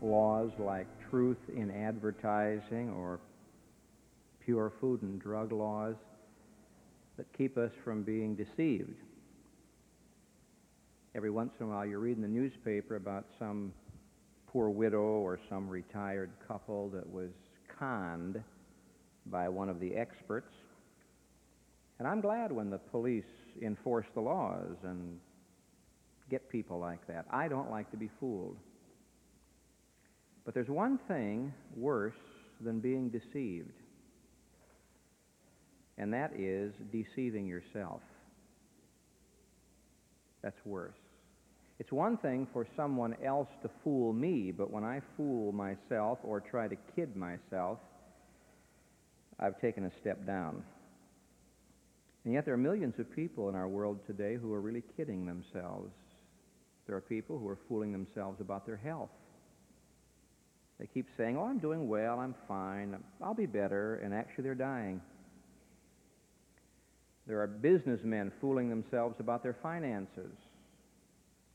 laws like truth in advertising or pure food and drug laws that keep us from being deceived. Every once in a while, you're reading the newspaper about some poor widow or some retired couple that was conned by one of the experts. And I'm glad when the police enforce the laws and get people like that. I don't like to be fooled. But there's one thing worse than being deceived, and that is deceiving yourself. That's worse. It's one thing for someone else to fool me, but when I fool myself or try to kid myself, I've taken a step down. And yet there are millions of people in our world today who are really kidding themselves. There are people who are fooling themselves about their health. They keep saying, oh, I'm doing well, I'm fine, I'll be better, and actually they're dying. There are businessmen fooling themselves about their finances.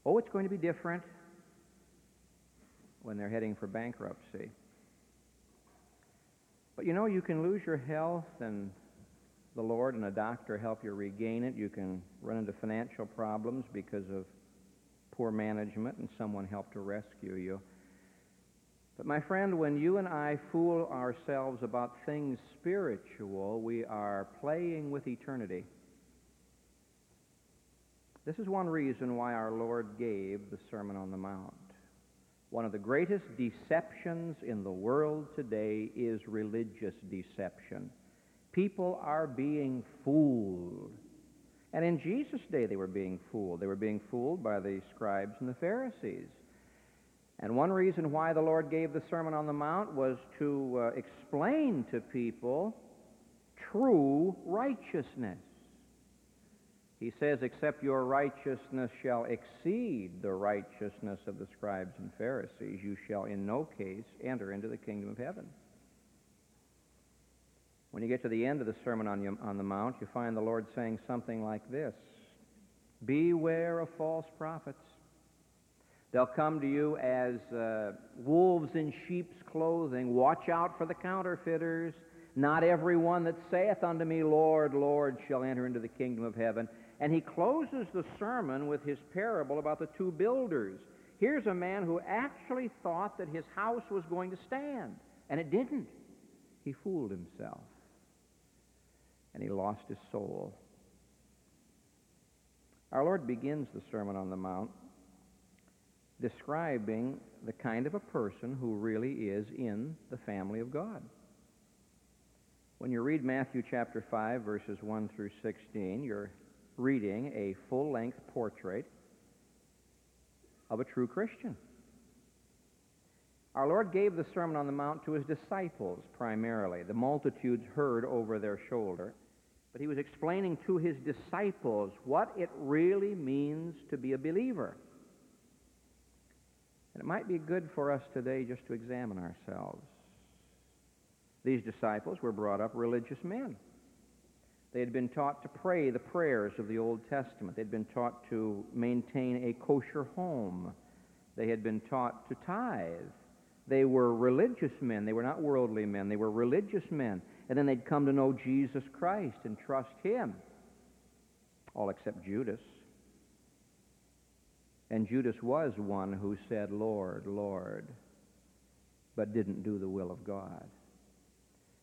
Oh, it's going to be different when they're heading for bankruptcy. But you know, you can lose your health and the Lord and a doctor help you regain it. You can run into financial problems because of poor management and someone helped to rescue you. But my friend, when you and I fool ourselves about things spiritual, we are playing with eternity. This is one reason why our Lord gave the Sermon on the Mount. One of the greatest deceptions in the world today is religious deception. People are being fooled. And in Jesus' day, they were being fooled. They were being fooled by the scribes and the Pharisees. And one reason why the Lord gave the Sermon on the Mount was to uh, explain to people true righteousness. He says, Except your righteousness shall exceed the righteousness of the scribes and Pharisees, you shall in no case enter into the kingdom of heaven. When you get to the end of the Sermon on, on the Mount, you find the Lord saying something like this Beware of false prophets They'll come to you as uh, wolves in sheep's clothing. Watch out for the counterfeiters. Not every one that saith unto me, Lord, Lord, shall enter into the kingdom of heaven. And he closes the sermon with his parable about the two builders. Here's a man who actually thought that his house was going to stand, and it didn't. He fooled himself, and he lost his soul. Our Lord begins the Sermon on the Mount describing the kind of a person who really is in the family of God. When you read Matthew chapter 5, verses 1 through 16, you're reading a full length portrait of a true Christian. Our Lord gave the Sermon on the Mount to his disciples primarily. The multitudes heard over their shoulder. But he was explaining to his disciples what it really means to be a believer. And it might be good for us today just to examine ourselves. These disciples were brought up religious men. They had been taught to pray the prayers of the Old Testament. They'd been taught to maintain a kosher home. They had been taught to tithe. They were religious men. They were not worldly men. They were religious men. And then they'd come to know Jesus Christ and trust Him. All except Judas. And Judas was one who said, Lord, Lord, but didn't do the will of God.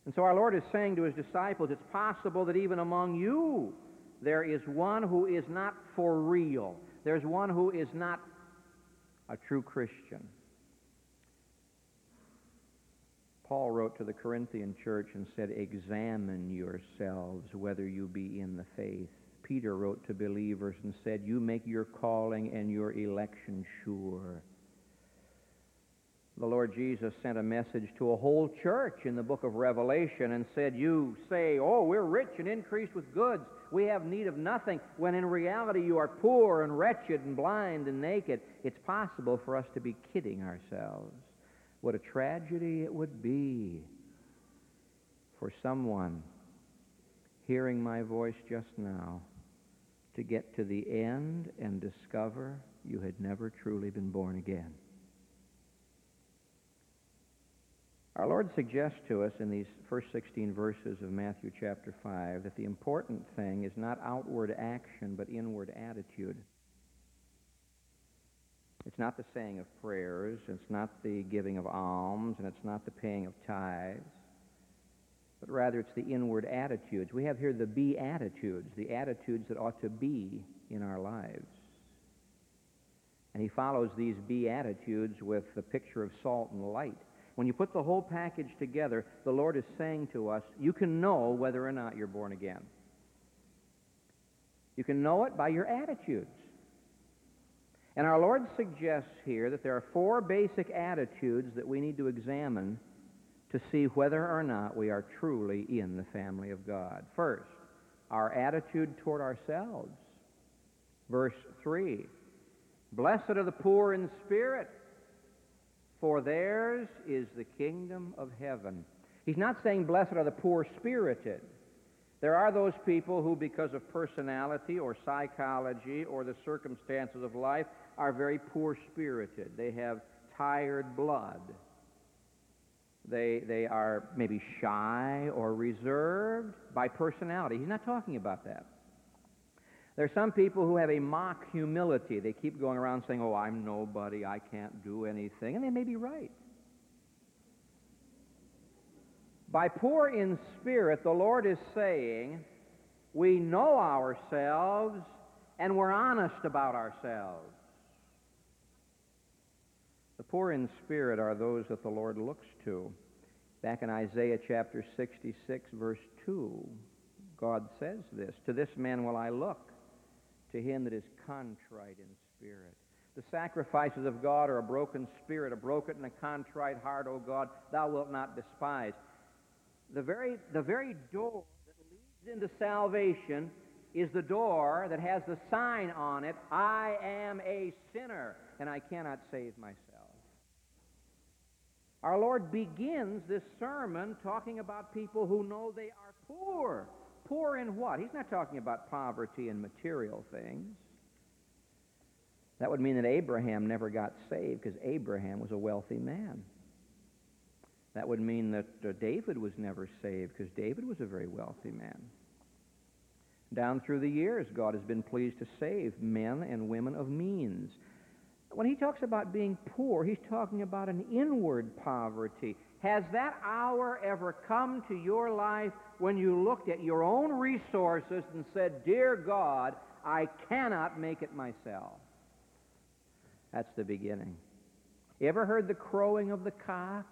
And so our Lord is saying to his disciples, it's possible that even among you there is one who is not for real. There's one who is not a true Christian. Paul wrote to the Corinthian church and said, Examine yourselves whether you be in the faith. Peter wrote to believers and said, You make your calling and your election sure. The Lord Jesus sent a message to a whole church in the book of Revelation and said, You say, Oh, we're rich and increased with goods. We have need of nothing, when in reality you are poor and wretched and blind and naked. It's possible for us to be kidding ourselves. What a tragedy it would be for someone hearing my voice just now to get to the end and discover you had never truly been born again. Our Lord suggests to us in these first 16 verses of Matthew chapter 5 that the important thing is not outward action, but inward attitude. It's not the saying of prayers, it's not the giving of alms, and it's not the paying of tithes, but rather it's the inward attitudes. We have here the beatitudes, the attitudes that ought to be in our lives. And he follows these beatitudes with the picture of salt and light. When you put the whole package together, the Lord is saying to us, you can know whether or not you're born again. You can know it by your attitudes. And our Lord suggests here that there are four basic attitudes that we need to examine to see whether or not we are truly in the family of God. First, our attitude toward ourselves. Verse 3 Blessed are the poor in spirit, for theirs is the kingdom of heaven. He's not saying, Blessed are the poor spirited. There are those people who, because of personality or psychology or the circumstances of life, are very poor spirited. They have tired blood. They, they are maybe shy or reserved by personality. He's not talking about that. There are some people who have a mock humility. They keep going around saying, Oh, I'm nobody, I can't do anything. And they may be right. By poor in spirit, the Lord is saying, We know ourselves and we're honest about ourselves. The poor in spirit are those that the Lord looks to. Back in Isaiah chapter 66, verse 2, God says this To this man will I look to him that is contrite in spirit. The sacrifices of God are a broken spirit, a broken and a contrite heart, O God, thou wilt not despise. The very, the very door that leads into salvation is the door that has the sign on it, I am a sinner, and I cannot save myself. Our Lord begins this sermon talking about people who know they are poor. Poor in what? He's not talking about poverty and material things. That would mean that Abraham never got saved because Abraham was a wealthy man. That would mean that uh, David was never saved because David was a very wealthy man. Down through the years, God has been pleased to save men and women of means. When he talks about being poor, he's talking about an inward poverty. Has that hour ever come to your life when you looked at your own resources and said, Dear God, I cannot make it myself? That's the beginning. You ever heard the crowing of the cock?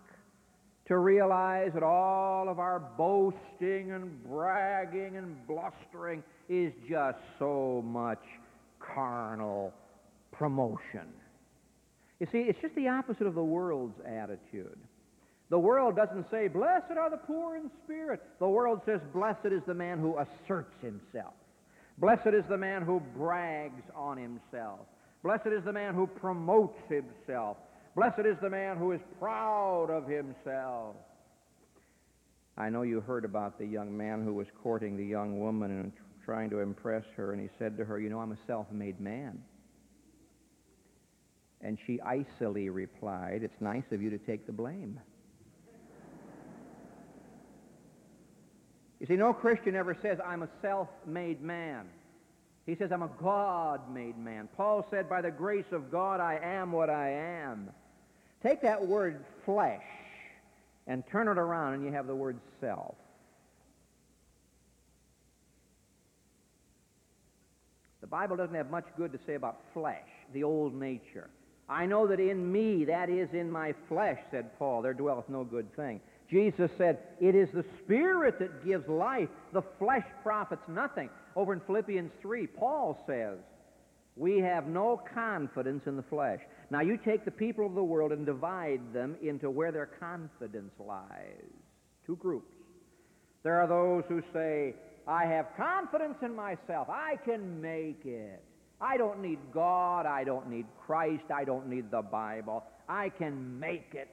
To realize that all of our boasting and bragging and blustering is just so much carnal promotion. You see, it's just the opposite of the world's attitude. The world doesn't say, Blessed are the poor in spirit. The world says, Blessed is the man who asserts himself. Blessed is the man who brags on himself. Blessed is the man who promotes himself. Blessed is the man who is proud of himself. I know you heard about the young man who was courting the young woman and trying to impress her, and he said to her, You know, I'm a self made man. And she icily replied, It's nice of you to take the blame. You see, no Christian ever says, I'm a self-made man. He says, I'm a God-made man. Paul said, by the grace of God, I am what I am. Take that word flesh and turn it around and you have the word self. The Bible doesn't have much good to say about flesh, the old nature. I know that in me, that is in my flesh, said Paul, there dwelleth no good thing. Jesus said, It is the Spirit that gives life. The flesh profits nothing. Over in Philippians 3, Paul says, We have no confidence in the flesh. Now you take the people of the world and divide them into where their confidence lies. Two groups. There are those who say, I have confidence in myself. I can make it. I don't need God. I don't need Christ. I don't need the Bible. I can make it.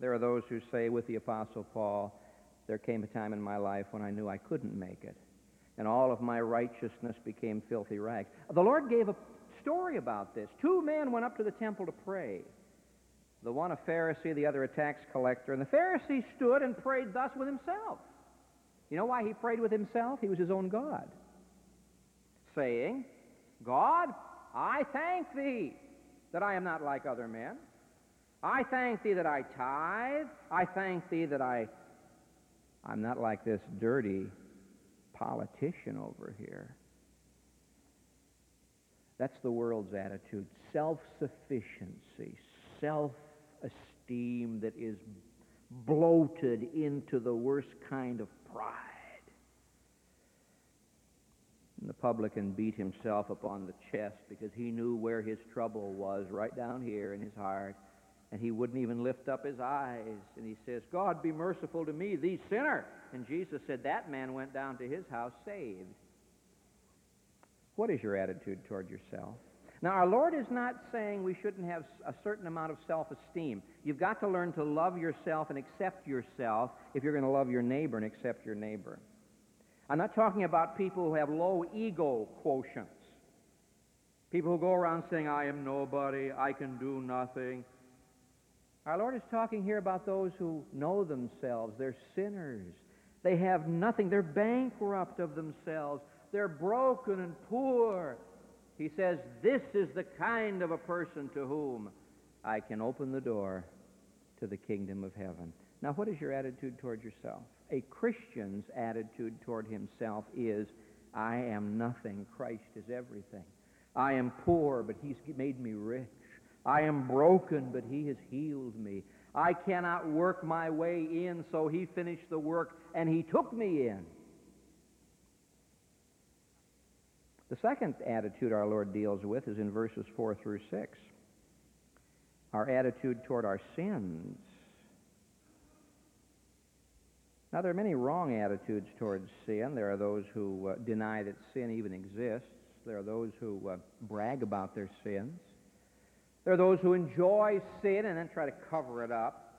There are those who say, with the Apostle Paul, there came a time in my life when I knew I couldn't make it, and all of my righteousness became filthy rags. The Lord gave a story about this. Two men went up to the temple to pray. The one a Pharisee, the other a tax collector. And the Pharisee stood and prayed thus with himself. You know why he prayed with himself? He was his own God. Saying, God, I thank thee that I am not like other men. I thank thee that I tithe. I thank thee that I, I'm not like this dirty politician over here. That's the world's attitude. Self sufficiency, self esteem that is bloated into the worst kind of pride. And the publican beat himself upon the chest because he knew where his trouble was, right down here in his heart. And he wouldn't even lift up his eyes. And he says, God, be merciful to me, thee sinner. And Jesus said, That man went down to his house saved. What is your attitude toward yourself? Now, our Lord is not saying we shouldn't have a certain amount of self esteem. You've got to learn to love yourself and accept yourself if you're going to love your neighbor and accept your neighbor. I'm not talking about people who have low ego quotients. People who go around saying, I am nobody, I can do nothing. Our Lord is talking here about those who know themselves. They're sinners. They have nothing. They're bankrupt of themselves. They're broken and poor. He says, This is the kind of a person to whom I can open the door to the kingdom of heaven. Now, what is your attitude toward yourself? A Christian's attitude toward himself is, I am nothing, Christ is everything. I am poor, but He's made me rich. I am broken, but He has healed me. I cannot work my way in, so He finished the work and He took me in. The second attitude our Lord deals with is in verses 4 through 6. Our attitude toward our sins. Now, there are many wrong attitudes towards sin. There are those who uh, deny that sin even exists. There are those who uh, brag about their sins. There are those who enjoy sin and then try to cover it up.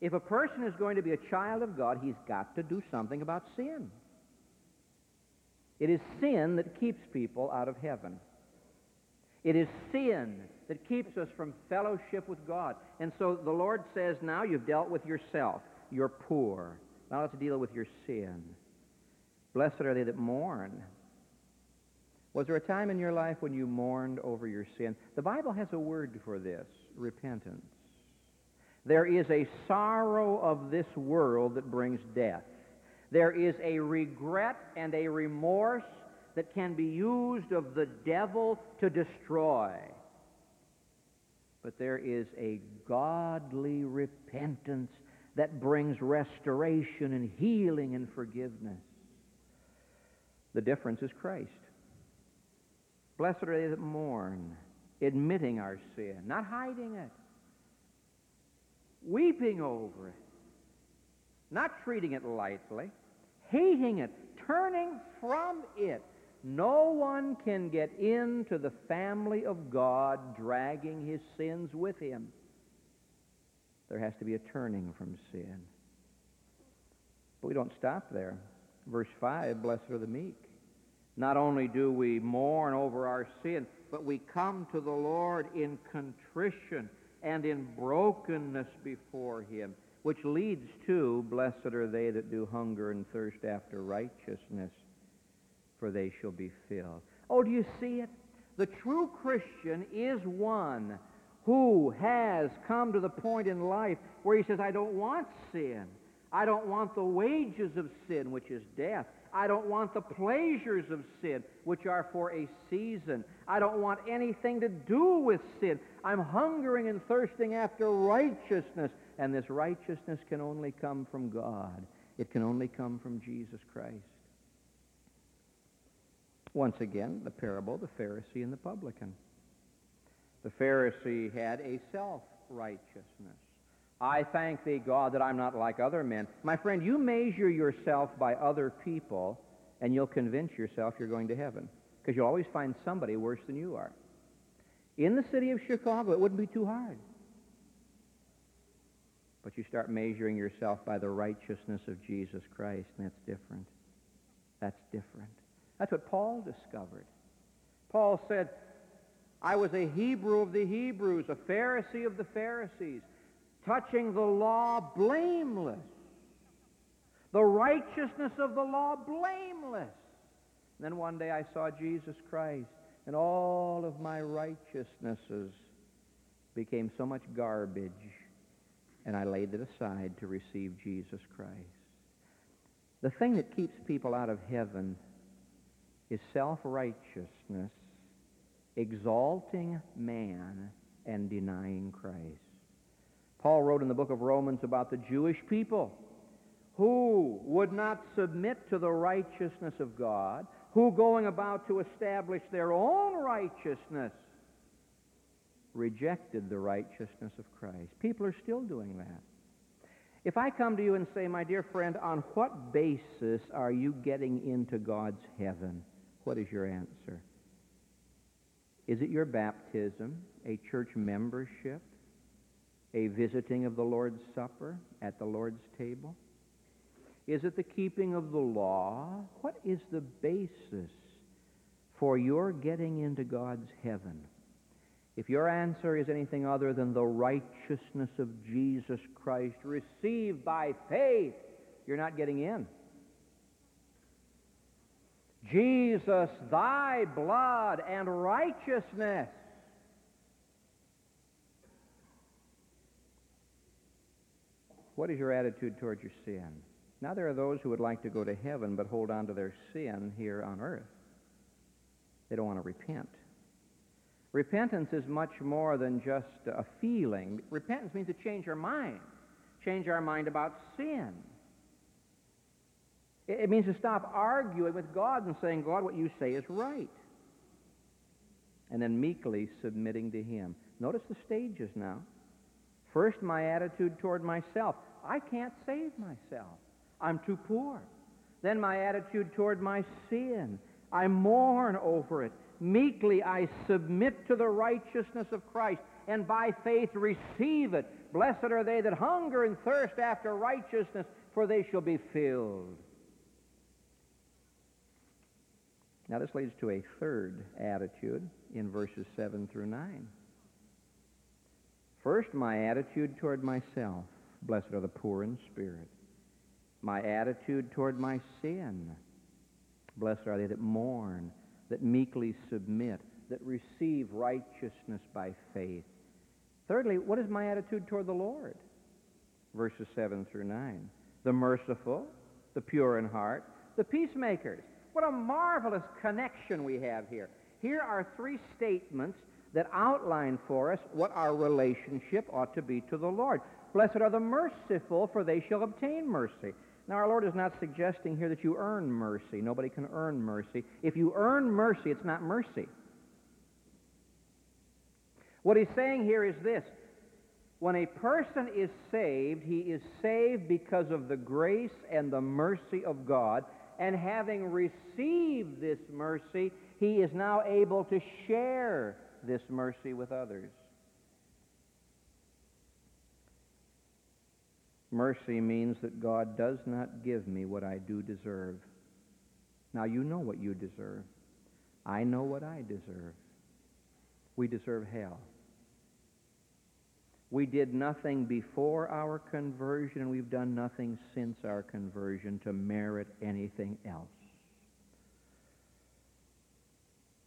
If a person is going to be a child of God, he's got to do something about sin. It is sin that keeps people out of heaven. It is sin that keeps us from fellowship with God. And so the Lord says, now you've dealt with yourself. You're poor. Now let's deal with your sin. Blessed are they that mourn. Was there a time in your life when you mourned over your sin? The Bible has a word for this repentance. There is a sorrow of this world that brings death. There is a regret and a remorse that can be used of the devil to destroy. But there is a godly repentance that brings restoration and healing and forgiveness. The difference is Christ. Blessed are they that mourn, admitting our sin, not hiding it, weeping over it, not treating it lightly, hating it, turning from it. No one can get into the family of God dragging his sins with him. There has to be a turning from sin. But we don't stop there. Verse 5 Blessed are the meek. Not only do we mourn over our sin, but we come to the Lord in contrition and in brokenness before him which leads to, Blessed are they that do hunger and thirst after righteousness, for they shall be filled. Oh, do you see it? The true Christian is one who has come to the point in life where he says, I don't want sin. I don't want the wages of sin, which is death. I don't want the pleasures of sin, which are for a season. I don't want anything to do with sin. I'm hungering and thirsting after righteousness, and this righteousness can only come from God. It can only come from Jesus Christ. Once again, the parable, the Pharisee and the publican. The Pharisee had a self righteousness. I thank thee, God, that I'm not like other men. My friend, you measure yourself by other people, and you'll convince yourself you're going to heaven, because you'll always find somebody worse than you are. In the city of Chicago, it wouldn't be too hard. But you start measuring yourself by the righteousness of Jesus Christ, and that's different. That's different. That's what Paul discovered. Paul said, I was a Hebrew of the Hebrews, a Pharisee of the Pharisees touching the law blameless. The righteousness of the law blameless. And then one day I saw Jesus Christ, and all of my righteousnesses became so much garbage, and I laid it aside to receive Jesus Christ. The thing that keeps people out of heaven is self-righteousness, exalting man, and denying Christ. Paul wrote in the book of Romans about the Jewish people who would not submit to the righteousness of God, who going about to establish their own righteousness rejected the righteousness of Christ. People are still doing that. If I come to you and say, my dear friend, on what basis are you getting into God's heaven? What is your answer? Is it your baptism, a church membership, a visiting of the Lord's Supper at the Lord's table? Is it the keeping of the law? What is the basis for your getting into God's heaven? If your answer is anything other than the righteousness of Jesus Christ received by faith, you're not getting in. Jesus, thy blood and righteousness What is your attitude towards your sin? Now, there are those who would like to go to heaven but hold on to their sin here on earth. They don't want to repent. Repentance is much more than just a feeling. Repentance means to change our mind, change our mind about sin. It means to stop arguing with God and saying, God, what you say is right. And then meekly submitting to Him. Notice the stages now. First, my attitude toward myself. I can't save myself. I'm too poor. Then my attitude toward my sin. I mourn over it. Meekly I submit to the righteousness of Christ and by faith receive it. Blessed are they that hunger and thirst after righteousness, for they shall be filled. Now this leads to a third attitude in verses 7 through 9. First, my attitude toward myself. Blessed are the poor in spirit. My attitude toward my sin. Blessed are they that mourn, that meekly submit, that receive righteousness by faith. Thirdly, what is my attitude toward the Lord? Verses 7 through 9. The merciful, the pure in heart, the peacemakers. What a marvelous connection we have here. Here are three statements that outline for us what our relationship ought to be to the Lord. Blessed are the merciful, for they shall obtain mercy. Now, our Lord is not suggesting here that you earn mercy. Nobody can earn mercy. If you earn mercy, it's not mercy. What he's saying here is this. When a person is saved, he is saved because of the grace and the mercy of God. And having received this mercy, he is now able to share this mercy with others. Mercy means that God does not give me what I do deserve. Now, you know what you deserve. I know what I deserve. We deserve hell. We did nothing before our conversion, and we've done nothing since our conversion to merit anything else.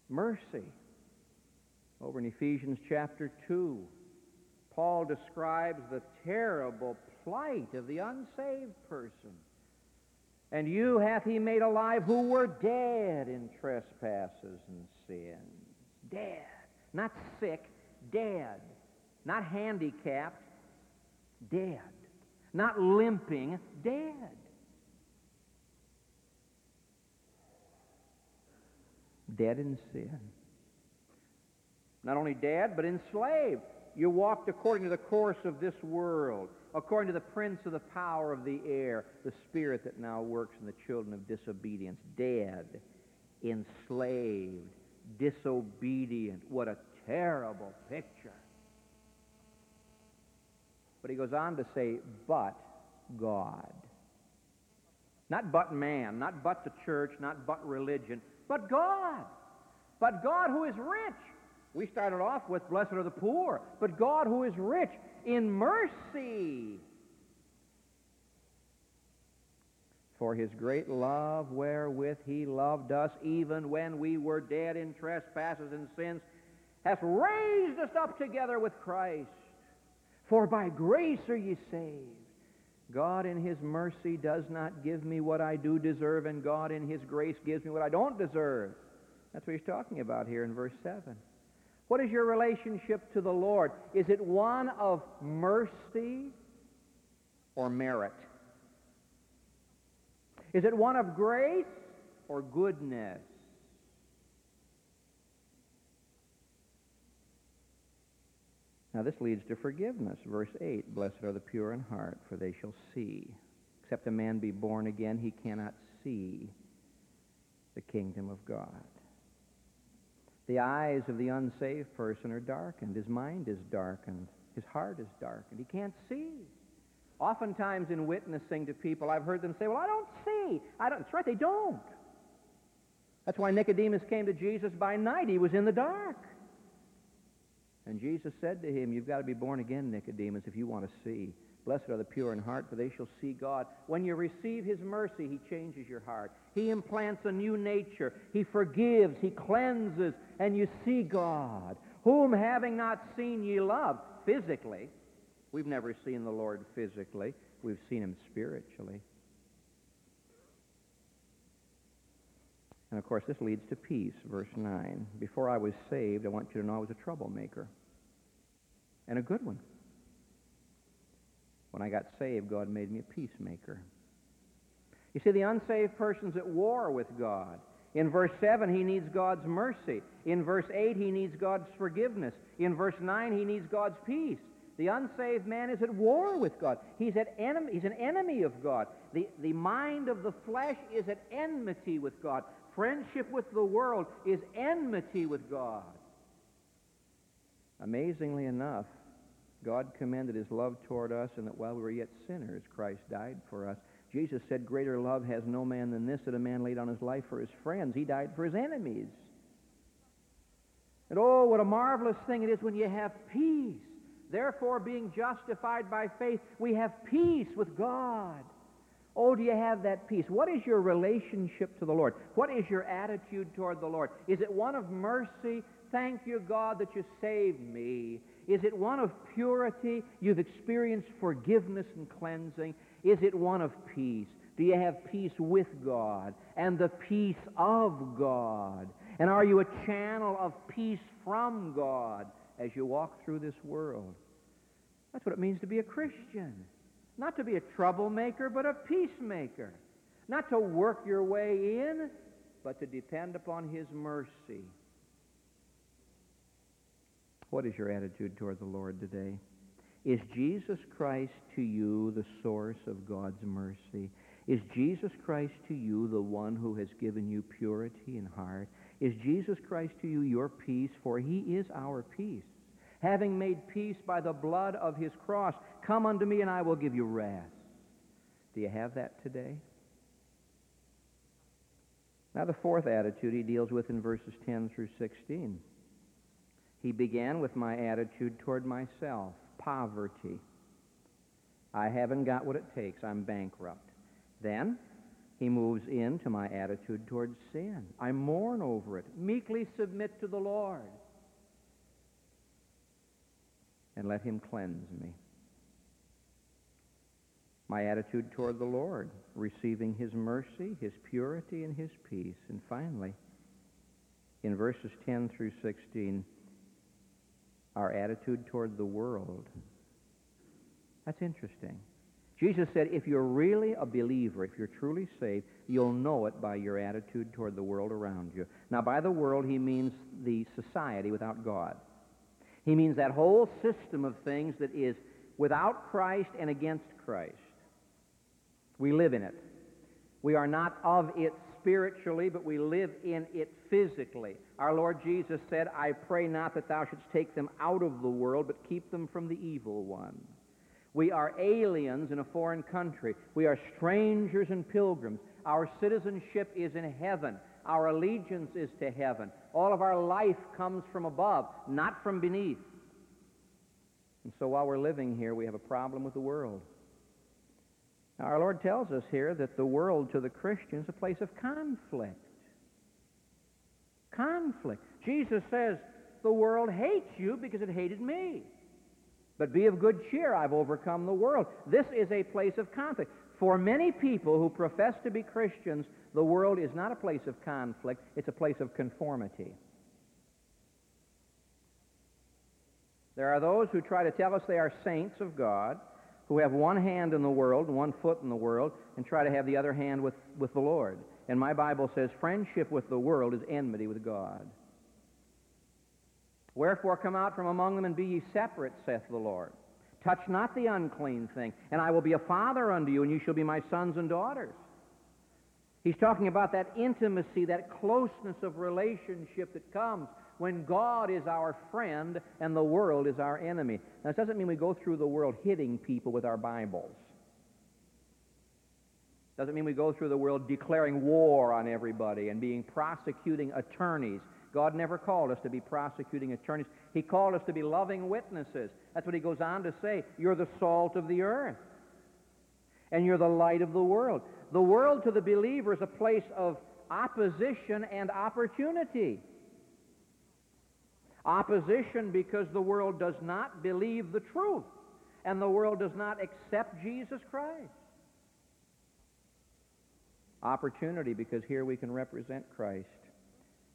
Mercy. Over in Ephesians chapter 2, Paul describes the terrible plight of the unsaved person. And you hath he made alive who were dead in trespasses and sins. Dead. Not sick, dead. Not handicapped, dead. Not limping, dead. Dead in sin. Not only dead, but enslaved. You walked according to the course of this world, according to the prince of the power of the air, the spirit that now works in the children of disobedience. Dead, enslaved, disobedient. What a terrible picture. But he goes on to say, but God. Not but man, not but the church, not but religion, but God. But God who is rich. We started off with blessed are the poor, but God who is rich in mercy. For his great love wherewith he loved us, even when we were dead in trespasses and sins, hath raised us up together with Christ. For by grace are ye saved. God in His mercy does not give me what I do deserve, and God in His grace gives me what I don't deserve. That's what He's talking about here in verse 7. What is your relationship to the Lord? Is it one of mercy or merit? Is it one of grace or goodness? Now, this leads to forgiveness. Verse 8 Blessed are the pure in heart, for they shall see. Except a man be born again, he cannot see the kingdom of God. The eyes of the unsaved person are darkened. His mind is darkened. His heart is darkened. He can't see. Oftentimes, in witnessing to people, I've heard them say, Well, I don't see. I don't. That's right, they don't. That's why Nicodemus came to Jesus by night. He was in the dark. And Jesus said to him, You've got to be born again, Nicodemus, if you want to see. Blessed are the pure in heart, for they shall see God. When you receive his mercy, he changes your heart. He implants a new nature. He forgives, he cleanses, and you see God, whom having not seen ye love physically. We've never seen the Lord physically. We've seen him spiritually. And of course, this leads to peace, verse 9. Before I was saved, I want you to know I was a troublemaker. And a good one. When I got saved, God made me a peacemaker. You see, the unsaved person's at war with God. In verse 7, he needs God's mercy. In verse 8, he needs God's forgiveness. In verse 9, he needs God's peace. The unsaved man is at war with God. He's, at enemy, he's an enemy of God. The, the mind of the flesh is at enmity with God. Friendship with the world is enmity with God. Amazingly enough, God commended his love toward us, and that while we were yet sinners, Christ died for us. Jesus said, Greater love has no man than this, that a man laid on his life for his friends. He died for his enemies. And oh, what a marvelous thing it is when you have peace. Therefore, being justified by faith, we have peace with God. Oh, do you have that peace? What is your relationship to the Lord? What is your attitude toward the Lord? Is it one of mercy? Thank you, God, that you saved me. Is it one of purity? You've experienced forgiveness and cleansing. Is it one of peace? Do you have peace with God and the peace of God? And are you a channel of peace from God as you walk through this world? That's what it means to be a Christian. Not to be a troublemaker, but a peacemaker. Not to work your way in, but to depend upon His mercy. What is your attitude toward the Lord today? Is Jesus Christ to you the source of God's mercy? Is Jesus Christ to you the one who has given you purity in heart? Is Jesus Christ to you your peace? For he is our peace having made peace by the blood of his cross. Come unto me, and I will give you rest. Do you have that today? Now, the fourth attitude he deals with in verses 10 through 16. He began with my attitude toward myself poverty. I haven't got what it takes. I'm bankrupt. Then he moves into my attitude toward sin. I mourn over it, meekly submit to the Lord and let him cleanse me. My attitude toward the Lord, receiving his mercy, his purity, and his peace. And finally, in verses 10 through 16, our attitude toward the world. That's interesting. Jesus said, if you're really a believer, if you're truly saved, you'll know it by your attitude toward the world around you. Now, by the world, he means the society without God He means that whole system of things that is without Christ and against Christ. We live in it. We are not of it spiritually, but we live in it physically. Our Lord Jesus said, I pray not that thou shouldst take them out of the world, but keep them from the evil one. We are aliens in a foreign country. We are strangers and pilgrims. Our citizenship is in heaven. Our allegiance is to heaven. All of our life comes from above, not from beneath. And so while we're living here, we have a problem with the world. Now, our Lord tells us here that the world to the Christian is a place of conflict. Conflict. Jesus says, the world hates you because it hated me. But be of good cheer, I've overcome the world. This is a place of conflict. For many people who profess to be Christians, the world is not a place of conflict, it's a place of conformity. There are those who try to tell us they are saints of God, who have one hand in the world one foot in the world, and try to have the other hand with, with the Lord. And my Bible says friendship with the world is enmity with God. Wherefore come out from among them and be ye separate, saith the Lord. Touch not the unclean thing, and I will be a father unto you, and you shall be my sons and daughters. He's talking about that intimacy, that closeness of relationship that comes when God is our friend and the world is our enemy. Now, this doesn't mean we go through the world hitting people with our Bibles. Doesn't mean we go through the world declaring war on everybody and being prosecuting attorneys. God never called us to be prosecuting attorneys. He called us to be loving witnesses. That's what he goes on to say. You're the salt of the earth. And you're the light of the world. The world to the believer is a place of opposition and opportunity. Opposition because the world does not believe the truth and the world does not accept Jesus Christ. Opportunity because here we can represent Christ.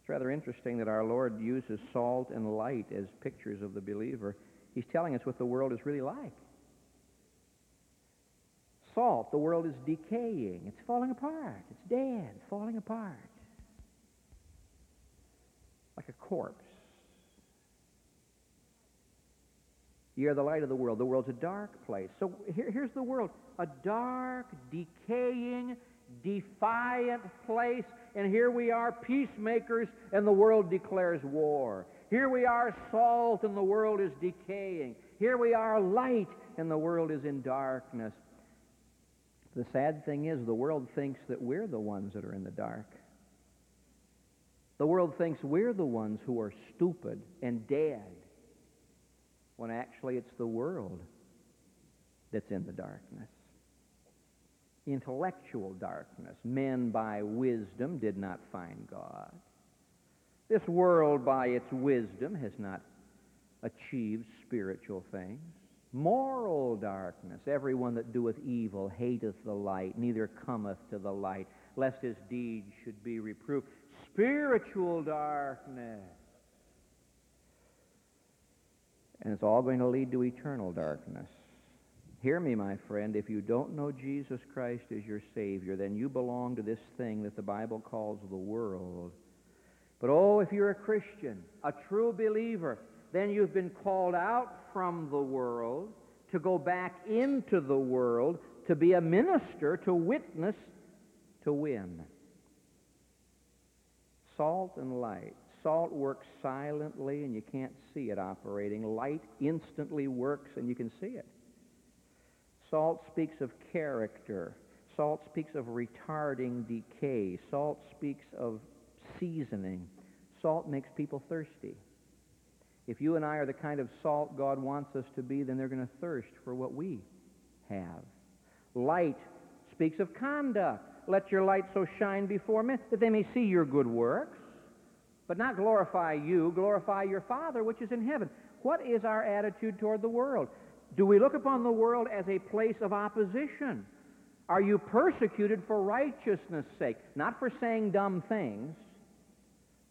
It's rather interesting that our Lord uses salt and light as pictures of the believer. He's telling us what the world is really like salt, the world is decaying. It's falling apart. It's dead, falling apart. Like a corpse. You're the light of the world. The world's a dark place. So here, here's the world a dark, decaying, defiant place. And here we are, peacemakers, and the world declares war. Here we are, salt, and the world is decaying. Here we are, light, and the world is in darkness. The sad thing is, the world thinks that we're the ones that are in the dark. The world thinks we're the ones who are stupid and dead, when actually it's the world that's in the darkness. Intellectual darkness. Men by wisdom did not find God. This world by its wisdom has not achieved spiritual things. Moral darkness. Everyone that doeth evil hateth the light, neither cometh to the light, lest his deeds should be reproved. Spiritual darkness. And it's all going to lead to eternal darkness. Hear me, my friend. If you don't know Jesus Christ as your Savior, then you belong to this thing that the Bible calls the world. But oh, if you're a Christian, a true believer, then you've been called out from the world to go back into the world to be a minister, to witness, to win. Salt and light. Salt works silently and you can't see it operating. Light instantly works and you can see it. Salt speaks of character. Salt speaks of retarding decay. Salt speaks of seasoning. Salt makes people thirsty. If you and I are the kind of salt God wants us to be, then they're going to thirst for what we have. Light speaks of conduct. Let your light so shine before men that they may see your good works, but not glorify you, glorify your Father which is in heaven. What is our attitude toward the world? Do we look upon the world as a place of opposition? Are you persecuted for righteousness' sake? Not for saying dumb things,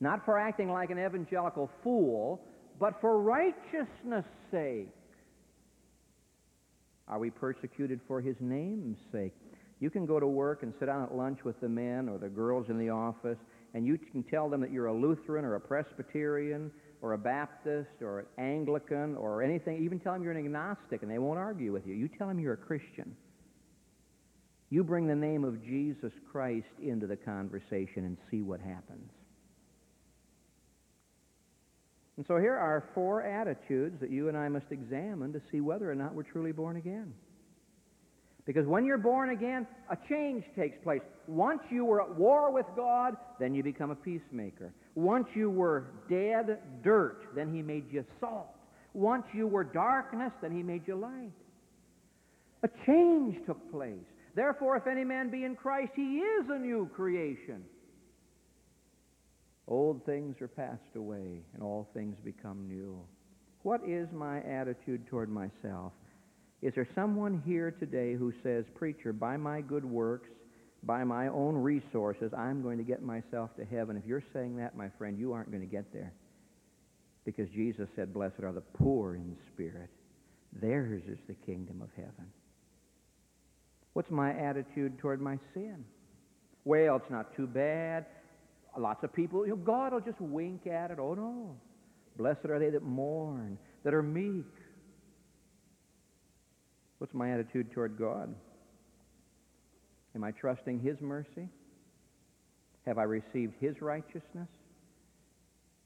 not for acting like an evangelical fool, but for righteousness' sake. Are we persecuted for his name's sake? You can go to work and sit down at lunch with the men or the girls in the office, and you can tell them that you're a Lutheran or a Presbyterian or a Baptist or an Anglican or anything, even tell them you're an agnostic and they won't argue with you. You tell them you're a Christian. You bring the name of Jesus Christ into the conversation and see what happens. And so here are four attitudes that you and I must examine to see whether or not we're truly born again. Because when you're born again, a change takes place. Once you were at war with God, then you become a peacemaker. Once you were dead dirt, then he made you salt. Once you were darkness, then he made you light. A change took place. Therefore, if any man be in Christ, he is a new creation. Old things are passed away, and all things become new. What is my attitude toward myself? Is there someone here today who says, Preacher, by my good works, by my own resources, I'm going to get myself to heaven? If you're saying that, my friend, you aren't going to get there. Because Jesus said, Blessed are the poor in spirit. Theirs is the kingdom of heaven. What's my attitude toward my sin? Well, it's not too bad. Lots of people, you know, God will just wink at it. Oh, no. Blessed are they that mourn, that are meek. What's my attitude toward God? Am I trusting His mercy? Have I received His righteousness?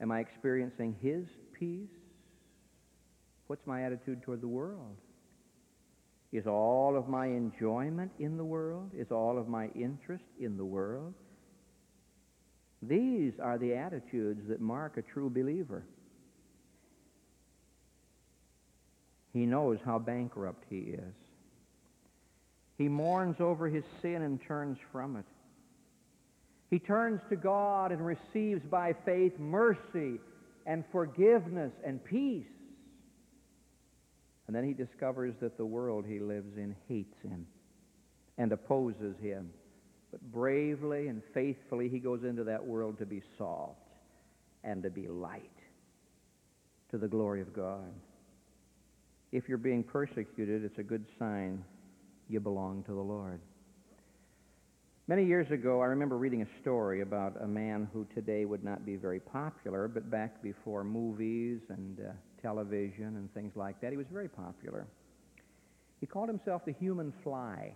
Am I experiencing His peace? What's my attitude toward the world? Is all of my enjoyment in the world? Is all of my interest in the world? These are the attitudes that mark a true believer. He knows how bankrupt he is. He mourns over his sin and turns from it. He turns to God and receives by faith mercy and forgiveness and peace. And then he discovers that the world he lives in hates him and opposes him. But bravely and faithfully he goes into that world to be salt and to be light to the glory of God. If you're being persecuted, it's a good sign you belong to the Lord. Many years ago, I remember reading a story about a man who today would not be very popular, but back before movies and uh, television and things like that, he was very popular. He called himself the human fly.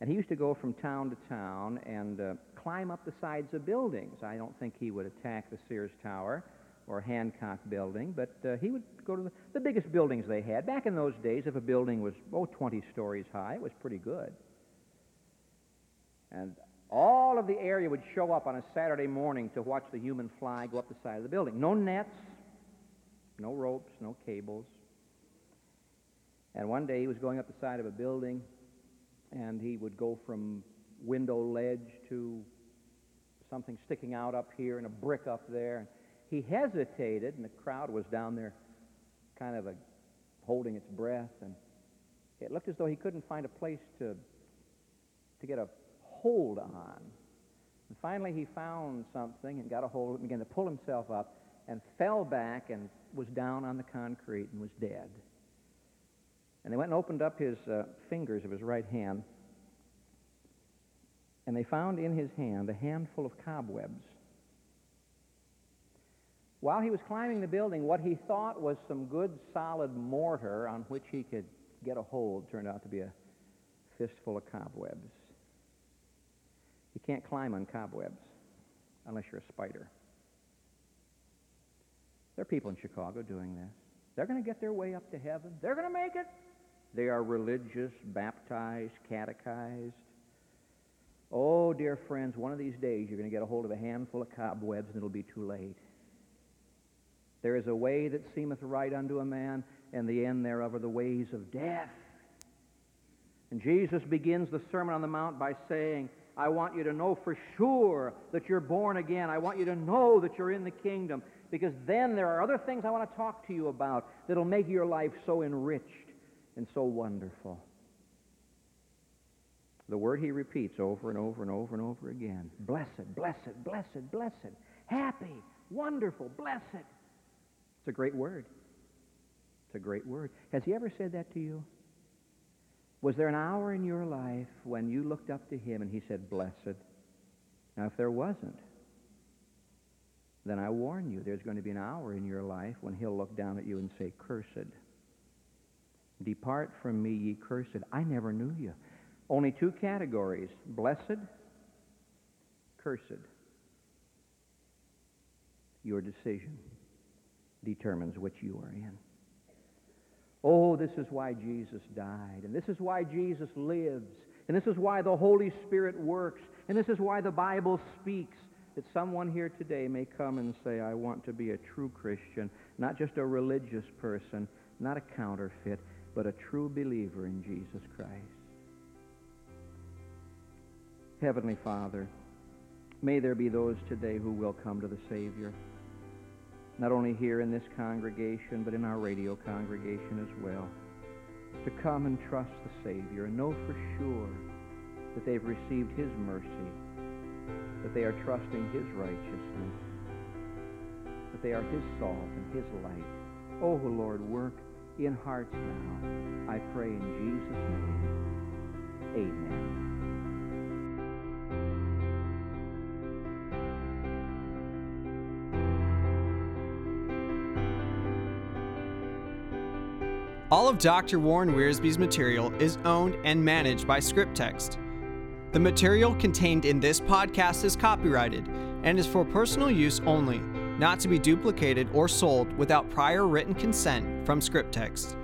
And he used to go from town to town and uh, climb up the sides of buildings. I don't think he would attack the Sears Tower or Hancock Building, but uh, he would go to the, the biggest buildings they had. Back in those days, if a building was, oh, 20 stories high, it was pretty good. And all of the area would show up on a Saturday morning to watch the human fly go up the side of the building. No nets, no ropes, no cables. And one day he was going up the side of a building, and he would go from window ledge to something sticking out up here and a brick up there. He hesitated, and the crowd was down there kind of a, holding its breath, and it looked as though he couldn't find a place to, to get a hold on. And finally, he found something and got a hold of it and began to pull himself up and fell back and was down on the concrete and was dead. And they went and opened up his uh, fingers of his right hand, and they found in his hand a handful of cobwebs. While he was climbing the building, what he thought was some good solid mortar on which he could get a hold turned out to be a fistful of cobwebs. You can't climb on cobwebs unless you're a spider. There are people in Chicago doing this. They're going to get their way up to heaven. They're going to make it. They are religious, baptized, catechized. Oh, dear friends, one of these days you're going to get a hold of a handful of cobwebs and it'll be too late. There is a way that seemeth right unto a man, and the end thereof are the ways of death. And Jesus begins the Sermon on the Mount by saying, I want you to know for sure that you're born again. I want you to know that you're in the kingdom. Because then there are other things I want to talk to you about that'll make your life so enriched and so wonderful. The word he repeats over and over and over and over again blessed, blessed, blessed, blessed, happy, wonderful, blessed. It's a great word. It's a great word. Has he ever said that to you? Was there an hour in your life when you looked up to him and he said, Blessed? Now, if there wasn't, then I warn you, there's going to be an hour in your life when he'll look down at you and say, Cursed. Depart from me, ye cursed. I never knew you. Only two categories blessed, cursed. Your decision determines which you are in. Oh, this is why Jesus died, and this is why Jesus lives, and this is why the Holy Spirit works, and this is why the Bible speaks. That someone here today may come and say, I want to be a true Christian, not just a religious person, not a counterfeit, but a true believer in Jesus Christ. Heavenly Father, may there be those today who will come to the Savior not only here in this congregation, but in our radio congregation as well, to come and trust the Savior and know for sure that they've received His mercy, that they are trusting His righteousness, that they are His salt and His light. Oh, Lord, work in hearts now. I pray in Jesus' name. Amen. All of Dr. Warren Wiersbe's material is owned and managed by Scriptext. The material contained in this podcast is copyrighted and is for personal use only, not to be duplicated or sold without prior written consent from Scriptext.